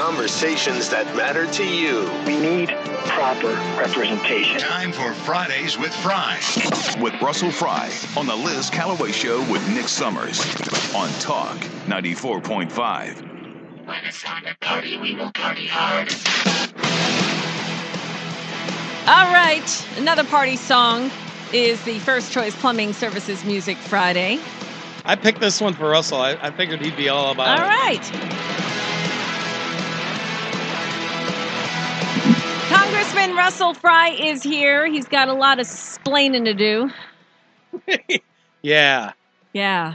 conversations that matter to you. We need proper representation. Time for Fridays with Fry. With Russell Fry on the Liz Calloway Show with Nick Summers on Talk 94.5. When it's time to party, we will party hard. All right, another party song is the First Choice Plumbing Services Music Friday. I picked this one for Russell. I, I figured he'd be all about All it. right. Congressman Russell Fry is here. He's got a lot of splaining to do. Yeah. Yeah,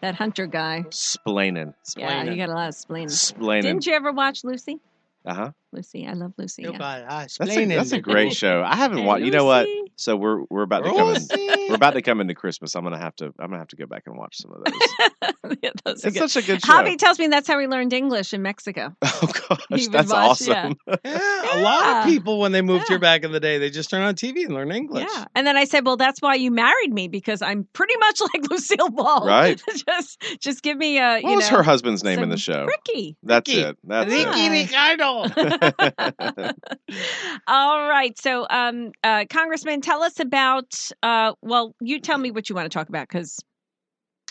that Hunter guy. Splaining. Yeah, you got a lot of splaining. Splaining. Didn't you ever watch Lucy? Uh huh. Lucy, I love Lucy. Oh, yeah. Ah, that's a, that's a great show. I haven't Hey, watched. You know what? So we're we're about to come in. We're about to come into Christmas. I'm gonna have to. I'm gonna have to go back and watch some of those. Yeah, those are It's good. such a good show. Javi tells me that's how he learned English in Mexico. Oh gosh, that's watch, awesome. Yeah, a lot of people when they moved Yeah. here back in the day, they just turn on TV and learn English. Yeah. And then I said, Well, that's why you married me, because I'm pretty much like Lucille Ball. Right. just just give me a What you was know her husband's name in the show? Ricky. That's Ricky. it. That's Ricky it. Ricardo. All right. So um uh Congressman, tell us about uh well, you tell me what you want to talk about because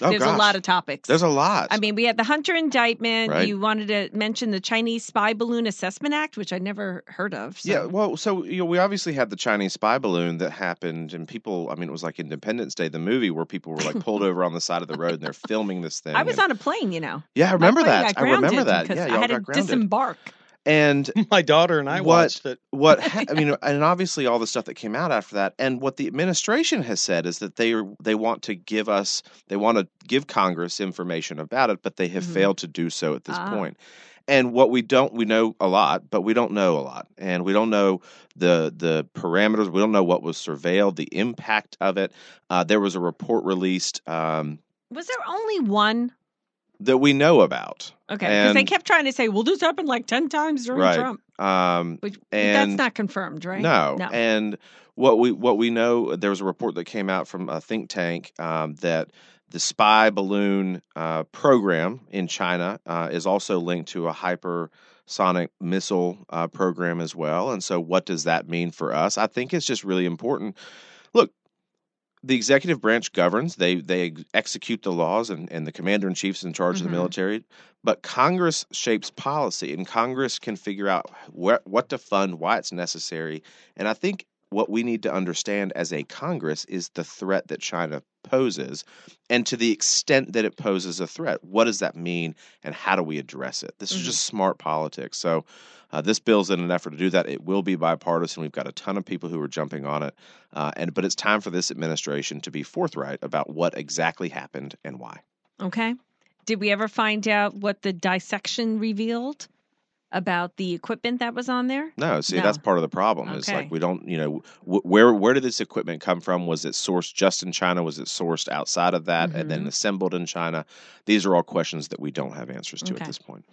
Oh, there's a lot of topics. There's a lot. I mean, we had the Hunter indictment. Right. You wanted to mention the Chinese Spy Balloon Assessment Act, which I never heard of. So. Yeah, well, so you know, we obviously had the Chinese spy balloon that happened, and people. I mean, it was like Independence Day, the movie, where people were like pulled over on the side of the road and they're filming this thing. I was and- on a plane, you know. Yeah, I remember that. I remember that. Yeah, I had to grounded. disembark. And My daughter and I What- watched it. what ha- I mean, and obviously all the stuff that came out after that, and what the administration has said is that they are they want to give us, they want to give Congress information about it, but they have Mhm. failed to do so at this Ah. point. And what we don't, we know a lot, but we don't know a lot, and we don't know the the parameters. We don't know what was surveilled, the impact of it. Uh, there was a report released um, Was there only one? That we know about. Okay, because they kept trying to say, "Well, this happened like ten times during Right. Trump," Um, which and that's not confirmed, right? No. no. And what we what we know, there was a report that came out from a think tank um, that the spy balloon uh, program in China uh, is also linked to a hypersonic missile uh, program as well. And so, what does that mean for us? I think it's just really important. The executive branch governs; they they execute the laws, and, and the commander in chief's in charge of Mhm. the military. But Congress shapes policy, and Congress can figure out where, what to fund, why it's necessary. And I think what we need to understand as a Congress is the threat that China poses, and to the extent that it poses a threat, what does that mean, and how do we address it? This is Mhm. just smart politics. So. Uh, this bill's in an effort to do that. It will be bipartisan. We've got a ton of people who are jumping on it, uh, and but it's time for this administration to be forthright about what exactly happened and why. Okay. Did we ever find out what the dissection revealed about the equipment that was on there? No, see, No. that's part of the problem. Is like we don't, you know, wh- where where did this equipment come from? Was it sourced just in China? Was it sourced outside of that and then Mhm. assembled in China? These are all questions that we don't have answers to Okay. at this point.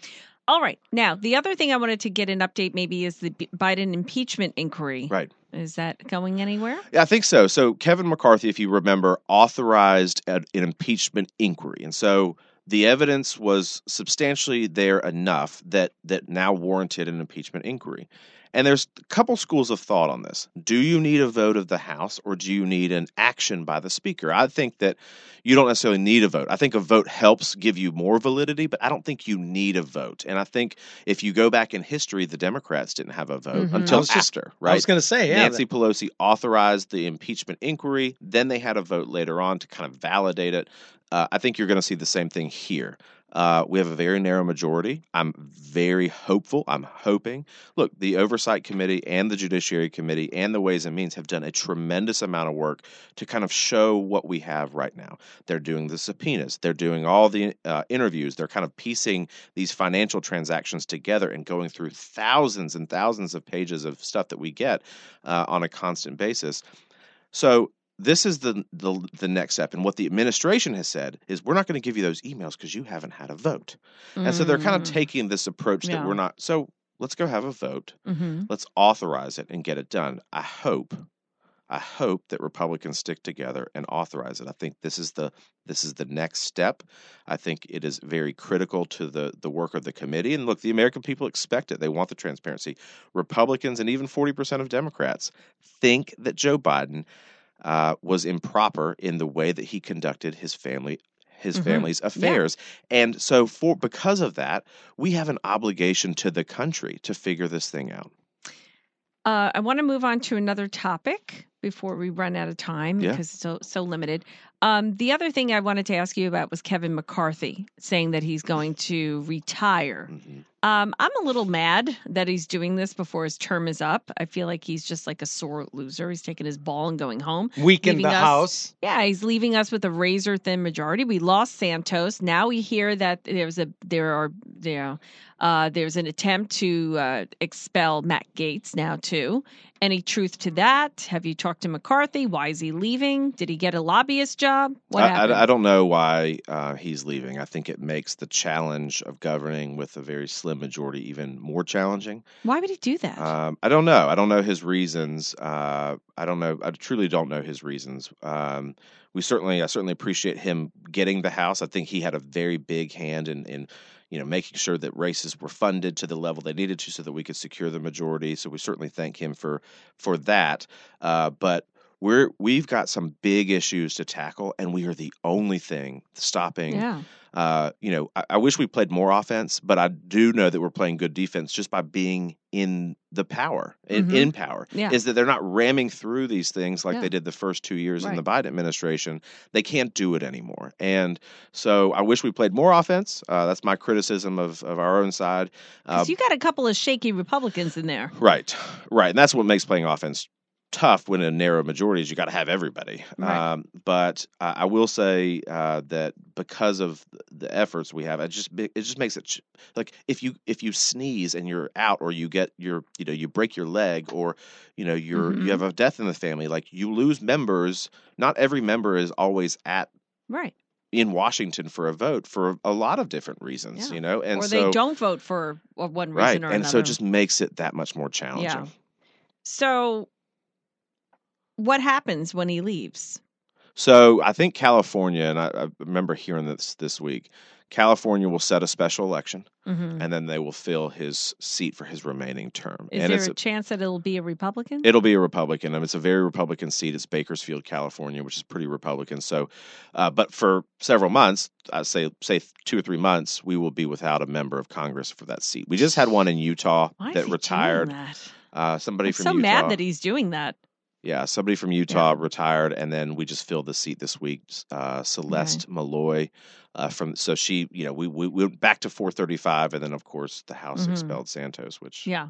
All right. Now, the other thing I wanted to get an update maybe is the Biden impeachment inquiry. Right. Is that going anywhere? Yeah, I think so. So Kevin McCarthy, if you remember, authorized an impeachment inquiry, and so the evidence was substantially there enough that that now warranted an impeachment inquiry. And there's a couple schools of thought on this. Do you need a vote of the House or do you need an action by the Speaker? I think that you don't necessarily need a vote. I think a vote helps give you more validity, but I don't think you need a vote. And I think if you go back in history, the Democrats didn't have a vote Mhm. until I was just- after, I was going to say, yeah. Nancy Pelosi authorized the impeachment inquiry. Then they had a vote later on to kind of validate it. Uh, I think you're going to see the same thing here. Uh, we have a very narrow majority. I'm very hopeful. I'm hoping. Look, the Oversight Committee and the Judiciary Committee and the Ways and Means have done a tremendous amount of work to kind of show what we have right now. They're doing the subpoenas, they're doing all the uh, interviews, they're kind of piecing these financial transactions together and going through thousands and thousands of pages of stuff that we get uh, on a constant basis. So this is the, the the next step, and what the administration has said is we're not going to give you those emails because you haven't had a vote, and so they're kind of Mm. taking this approach that Yeah. we're not. So let's go have a vote. Mhm. Let's authorize it and get it done. I hope. I hope that Republicans stick together and authorize it. I think this is the this is the next step. I think it is very critical to the the work of the committee. And look, the American people expect it. They want the transparency. Republicans and even 40% of Democrats think that Joe Biden uh, was improper in the way that he conducted his family his Mhm. family's affairs. And so for because of that, we have an obligation to the country to figure this thing out. Uh, I want to move on to another topic before we run out of time Yeah. because it's so so limited. Um, the other thing I wanted to ask you about was Kevin McCarthy saying that he's going to retire. Mhm. Um, I'm a little mad that he's doing this before his term is up. I feel like he's just like a sore loser. He's taking his ball and going home. Weaken Leaving the us- House. Yeah, he's leaving us with a razor thin majority. We lost Santos. Now we hear that there's a there are you know uh, there's an attempt to uh, expel Matt Gaetz now too. Any truth to that? Have you talked to McCarthy? Why is he leaving? Did he get a lobbyist job? What I, happened? I, I don't know why uh, he's leaving. I think it makes the challenge of governing with a very slim majority even more challenging. Why would he do that? Um, I don't know. I don't know his reasons. Uh, I don't know. I truly don't know his reasons. Um, we certainly, I certainly appreciate him getting the house. I think he had a very big hand in, in, you know, making sure that races were funded to the level they needed to, so that we could secure the majority. So we certainly thank him for for that. Uh, but we're we've got some big issues to tackle, and we are the only thing stopping yeah. Uh, you know, I, I wish we played more offense, but I do know that we're playing good defense just by being in the power, in, Mhm. in power. Yeah. Is that they're not ramming through these things like Yeah. they did the first two years in the Biden administration. They can't do it anymore. And so I wish we played more offense. Uh, that's my criticism of, of our own side. Uh, you got a couple of shaky Republicans in there. Right, right, and that's what makes playing offense tough when in a narrow majority is you got to have everybody. Right. Um, but uh, I will say uh, that because of the efforts we have, it just it just makes it ch- like if you if you sneeze and you're out, or you get your you know you break your leg, or you know you're Mhm. you have a death in the family, like you lose members. Not every member is always at Right. in Washington for a vote for a lot of different reasons, Yeah. you know, and or so they don't vote for uh, one reason right, or and another. And so it just makes it that much more challenging. So, what happens when he leaves? So I think California, and I, I remember hearing this this week. California will set a special election, Mhm. and then they will fill his seat for his remaining term. Is and there it's a, chance that it'll be a Republican? It'll be a Republican. I mean, it's a very Republican seat. It's Bakersfield, California, which is pretty Republican. So, uh, but for several months, I say say two or three months, we will be without a member of Congress for that seat. We just had one in Utah Why that retired. that? Uh, somebody I'm from so Utah. mad that he's doing that. Yeah, somebody from Utah retired, and then we just filled the seat this week. Uh, Celeste Maloy uh, from so she, you know, we, we we went back to 435, and then of course the House Mhm. expelled Santos, which Yeah.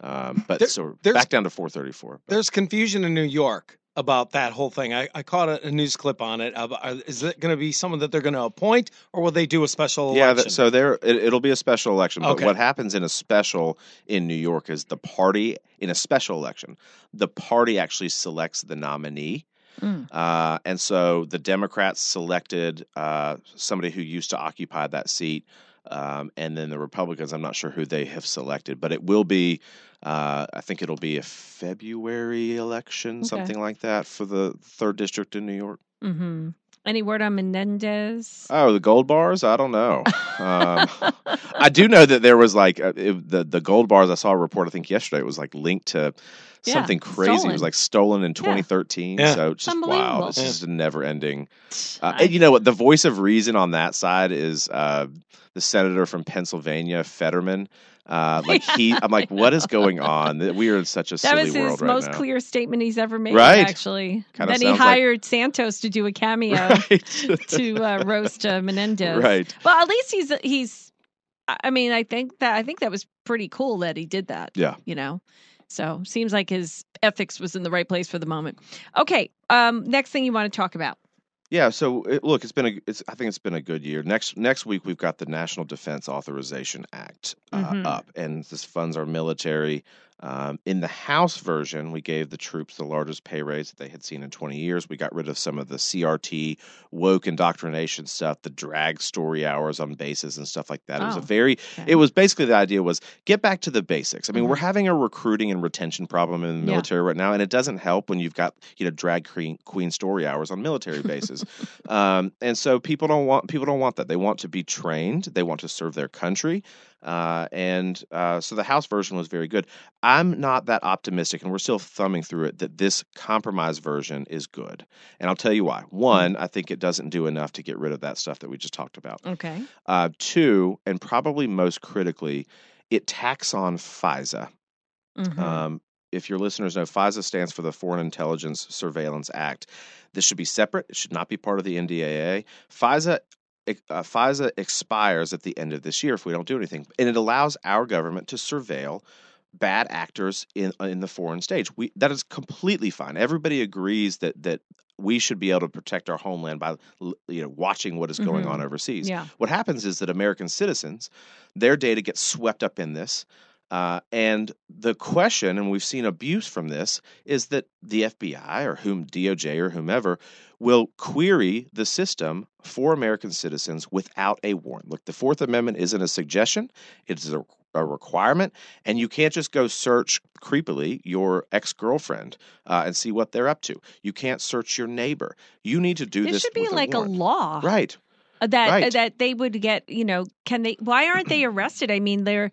Um, but There- so we're back down to 434. but- There's confusion in New York about that whole thing. I, I caught a, a news clip on it. Uh, is it going to be someone that they're going to appoint, or will they do a special yeah, election? th- so there it, it'll be a special election. But Okay. what happens in a special in New York is the party in a special election, the party actually selects the nominee. Mm. Uh, and so the Democrats selected uh, somebody who used to occupy that seat. Um, and then the Republicans, I'm not sure who they have selected, but it will be, uh, I think it'll be a February election, Okay. something like that, for the third district in New York. hmm Any word on Menendez? Oh, the gold bars? I don't know. Um, I do know that there was like uh, it, the the gold bars. I saw a report. I think yesterday it was like linked to Yeah, something crazy. It was like stolen in 2013. Yeah. So it's just wow, wild. It's Yeah. just a never ending. Uh, I- and you know what? The voice of reason on that side is uh, the senator from Pennsylvania, Fetterman. Uh, like he, I'm like, what is going on? We are in such a that silly was his world right most now. clear statement he's ever made. Right. Actually, Kinda then he sounds like- hired Santos to do a cameo Right. to uh, roast uh, Menendez. right. Well, at least he's he's. I I mean, I think that I think that was pretty cool that he did that. Yeah. You know, so seems like his ethics was in the right place for the moment. Okay. Um. Next thing you want to talk about? Yeah, so it, look, it's been a, it's, I think it's been a good year. Next next week we've got the National Defense Authorization Act uh, Mhm. up, and this funds our military. Um, in the House version, we gave the troops the largest pay raise that they had seen in 20 years. We got rid of some of the CRT woke indoctrination stuff, the drag story hours on bases and stuff like that. It was a Oh, very, okay. it was basically the idea was get back to the basics. I mean, we're Mhm. having a recruiting and retention problem in the Yeah. military right now, and it doesn't help when you've got you know drag queen, queen story hours on military bases. um, and so people don't want people don't want that. They want to be trained. They want to serve their country. Uh, and uh, so the House version was very good. I'm not that optimistic, and we're still thumbing through it, that this compromise version is good. And I'll tell you why. One, I think it doesn't do enough to get rid of that stuff that we just talked about. Okay. Uh, two, and probably most critically, it tacks on FISA. Mhm. Um, if your listeners know, FISA stands for the Foreign Intelligence Surveillance Act. This should be separate. It should not be part of the NDAA. FISA uh, FISA expires at the end of this year if we don't do anything, and it allows our government to surveil bad actors in uh, in the foreign stage. We that is completely fine. Everybody agrees that that we should be able to protect our homeland by you know watching what is going Mhm. on overseas. Yeah. What happens is that American citizens, their data gets swept up in this. Uh, and the question, and we've seen abuse from this, is that the FBI or whom DOJ or whomever will query the system for American citizens without a warrant. Look, the Fourth Amendment isn't a suggestion; it is a, a requirement, and you can't just go search creepily your ex-girlfriend uh, and see what they're up to. You can't search your neighbor. You need to do There this. should be like a, a law right? that Right. that they would get. You know, can they? Why aren't they arrested? I mean, they're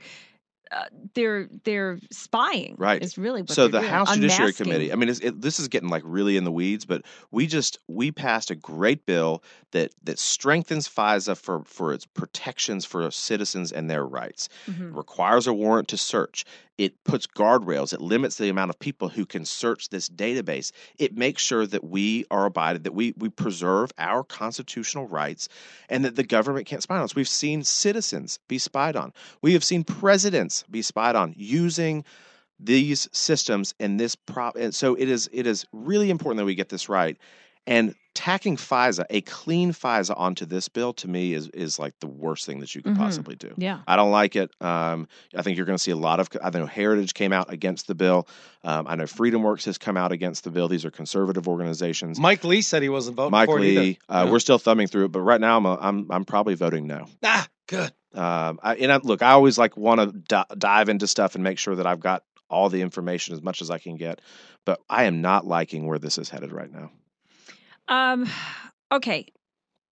uh, they're they're spying. Right. Is really what so the doing, House Judiciary. Committee. I mean, it's, it, this is getting like really in the weeds, but we just we passed a great bill that that strengthens FISA for for its protections for citizens and their rights. Mhm. requires a warrant to search. It puts guardrails. It limits the amount of people who can search this database. It makes sure that we are abided, that we we preserve our constitutional rights, and that the government can't spy on us. We've seen citizens be spied on. We have seen presidents be spied on using these systems and this prop. And so it is it is really important that we get this right. And tacking FISA, a clean FISA onto this bill, to me is is like the worst thing that you could Mhm. possibly do. Yeah. I don't like it. Um, I think you're going to see a lot of. I know Heritage came out against the bill. Um, I know Freedom Works has come out against the bill. These are conservative organizations. Mike Lee said he wasn't voting Mike for it either. Lee. Uh, Yeah. We're still thumbing through it, but right now I'm a, I'm I'm probably voting no. Ah, good. Um, I, and I, look, I always like want to d- dive into stuff and make sure that I've got all the information as much as I can get. But I am not liking where this is headed right now. Um, okay.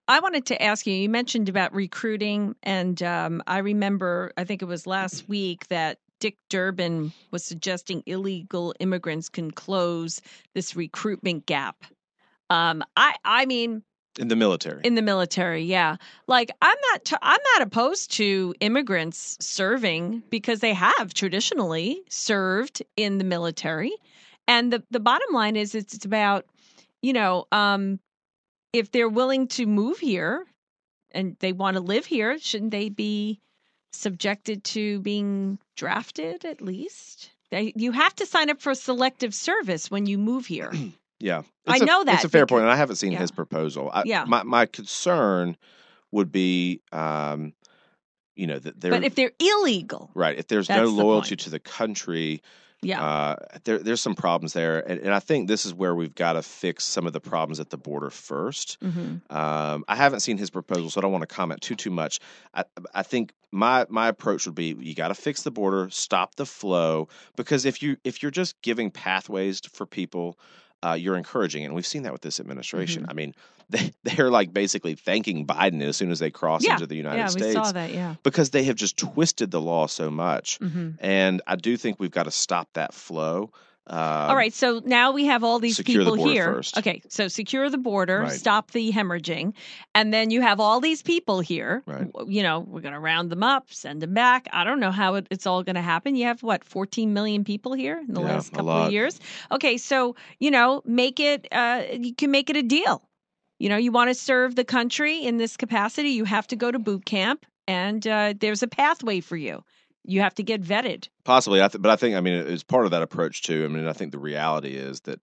I wanted to ask you, you mentioned about recruiting, and um, I remember, I think it was last week that Dick Durbin was suggesting illegal immigrants can close this recruitment gap. Um, I, I mean, In the military, in the military, yeah. Like I'm not, t- I'm not opposed to immigrants serving because they have traditionally served in the military, and the the bottom line is it's, it's about, you know, um, if they're willing to move here and they want to live here, shouldn't they be subjected to being drafted at least? They, you have to sign up for selective service when you move here. yeah, I It's a- know it's that a fair point, and I haven't seen yeah. his proposal. I, Yeah. my my concern would be, um, you know, that there. but if they're illegal, Right. If there's no loyalty point. to the country, yeah. uh, there, there's some problems there. And, and I think this is where we've got to fix some of the problems at the border first. hmm Um, I haven't seen his proposal, so I don't want to comment too too much. I, I think my my approach would be you got to fix the border, stop the flow, because if you if you're just giving pathways for people, uh, you're encouraging, it. and we've seen that with this administration. I mean, they they're like basically thanking Biden as soon as they cross Yeah. into the United yeah, States we saw that. Yeah. because they have just twisted the law so much. hmm And I do think we've got to stop that flow. All right. So now we have all these secure the people here. first. Okay. So secure the border, Right. stop the hemorrhaging, and then you have all these people here. Right. You know, we're going to round them up, send them back. I don't know how it, it's all going to happen. You have what, 14 million people here in the Yeah, last couple of years. Okay. So you know, make it. Uh, you can make it a deal. You know, you want to serve the country in this capacity, you have to go to boot camp, and uh, there's a pathway for you. You have to get vetted. Possibly, I th- but I think I mean it's part of that approach too. I mean, I think the reality is that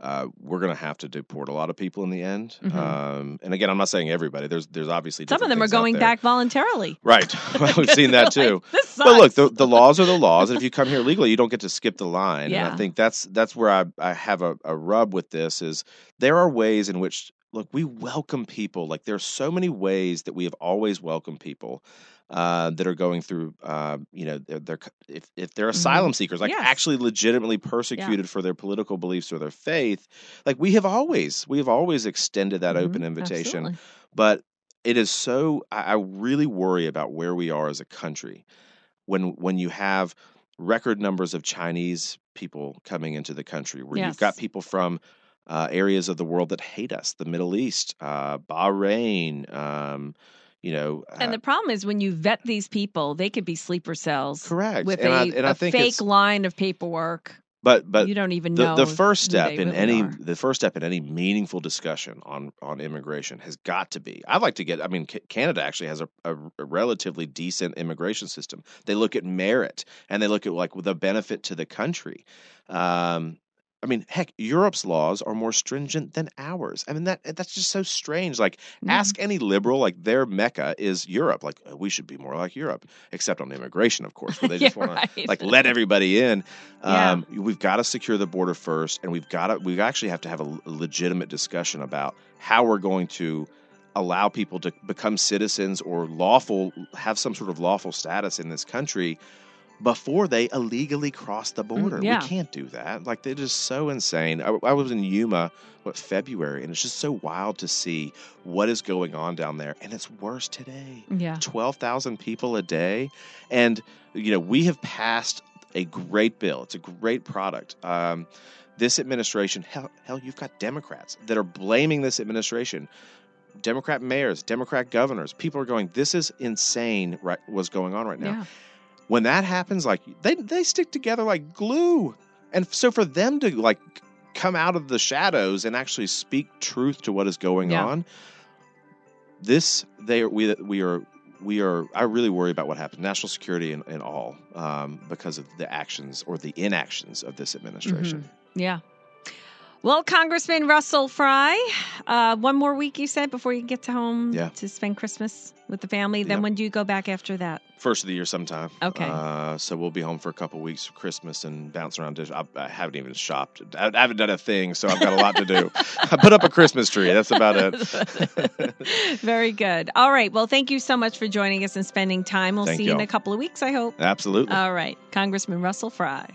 uh, we're going to have to deport a lot of people in the end. Mhm. Um, and again, I'm not saying everybody. There's there's obviously Some of them are going back voluntarily. Right. Well, We've seen that Like, too. this But look, the, the laws are the laws, and if you come here legally, you don't get to skip the line. And I think that's that's where I, I have a, a rub with this is there are ways in which look we welcome people. Like there are so many ways that we have always welcomed people uh, that are going through. Uh, you know, they're, they're if if they're Mhm. asylum seekers, like Yes. actually legitimately persecuted for their political beliefs or their faith, like we have always we have always extended that open Mhm, invitation absolutely. but it is so I, I really worry about where we are as a country when when you have record numbers of Chinese people coming into the country, where you've got people from uh, areas of the world that hate us, the Middle East, uh, Bahrain, um, you know, uh, And the problem is when you vet these people, they could be sleeper cells correct. with and a, I, and a I think fake line of paperwork. but but you don't even the, know the first step in really any are. the first step in any meaningful discussion on on immigration has got to be i'd like to get i mean Ca- canada actually has a, a, a relatively decent immigration system they look at merit and they look at like the benefit to the country um I mean, heck, Europe's laws are more stringent than ours. I mean, that that's just so strange. Like, Yeah. ask any liberal, like their mecca is Europe. Like, "Oh, we should be more like Europe, except on immigration, of course, where they just Yeah, want to like let everybody in. Yeah. Um, we've got to secure the border first, and we've got to we actually have to have a legitimate discussion about how we're going to allow people to become citizens or lawful have some sort of lawful status in this country before they illegally cross the border. Mm, yeah. We can't do that. Like they're just so insane. I, I was in Yuma, what February, and it's just so wild to see what is going on down there, and it's worse today. Yeah. 12,000 people a day. And, you know, we have passed a great bill. It's a great product. Um, this administration, hell, hell, you've got Democrats that are blaming this administration. Democrat mayors, Democrat governors, people are going, this is insane, right? What's going on right now? Yeah. When that happens, like they, they stick together like glue. And so for them to like come out of the shadows and actually speak truth to what is going Yeah. on, this they are we we are we are I really worry about what happens national security and, and all um, because of the actions or the inactions of this administration. Yeah. Well, Congressman Russell Fry, uh, one more week you said before you get to home Yeah. to spend Christmas with the family. Then Yep. when do you go back after that? First of the year sometime. Okay. Uh, so we'll be home for a couple weeks for Christmas and bounce around. Dish. I, I haven't even shopped. I, I haven't done a thing, so I've got a lot to do. I put up a Christmas tree. That's about it. Very good. All right. Well, thank you so much for joining us and spending time. We'll Thank see you in y'all. a couple of weeks, I hope. Absolutely. All right. Congressman Russell Fry.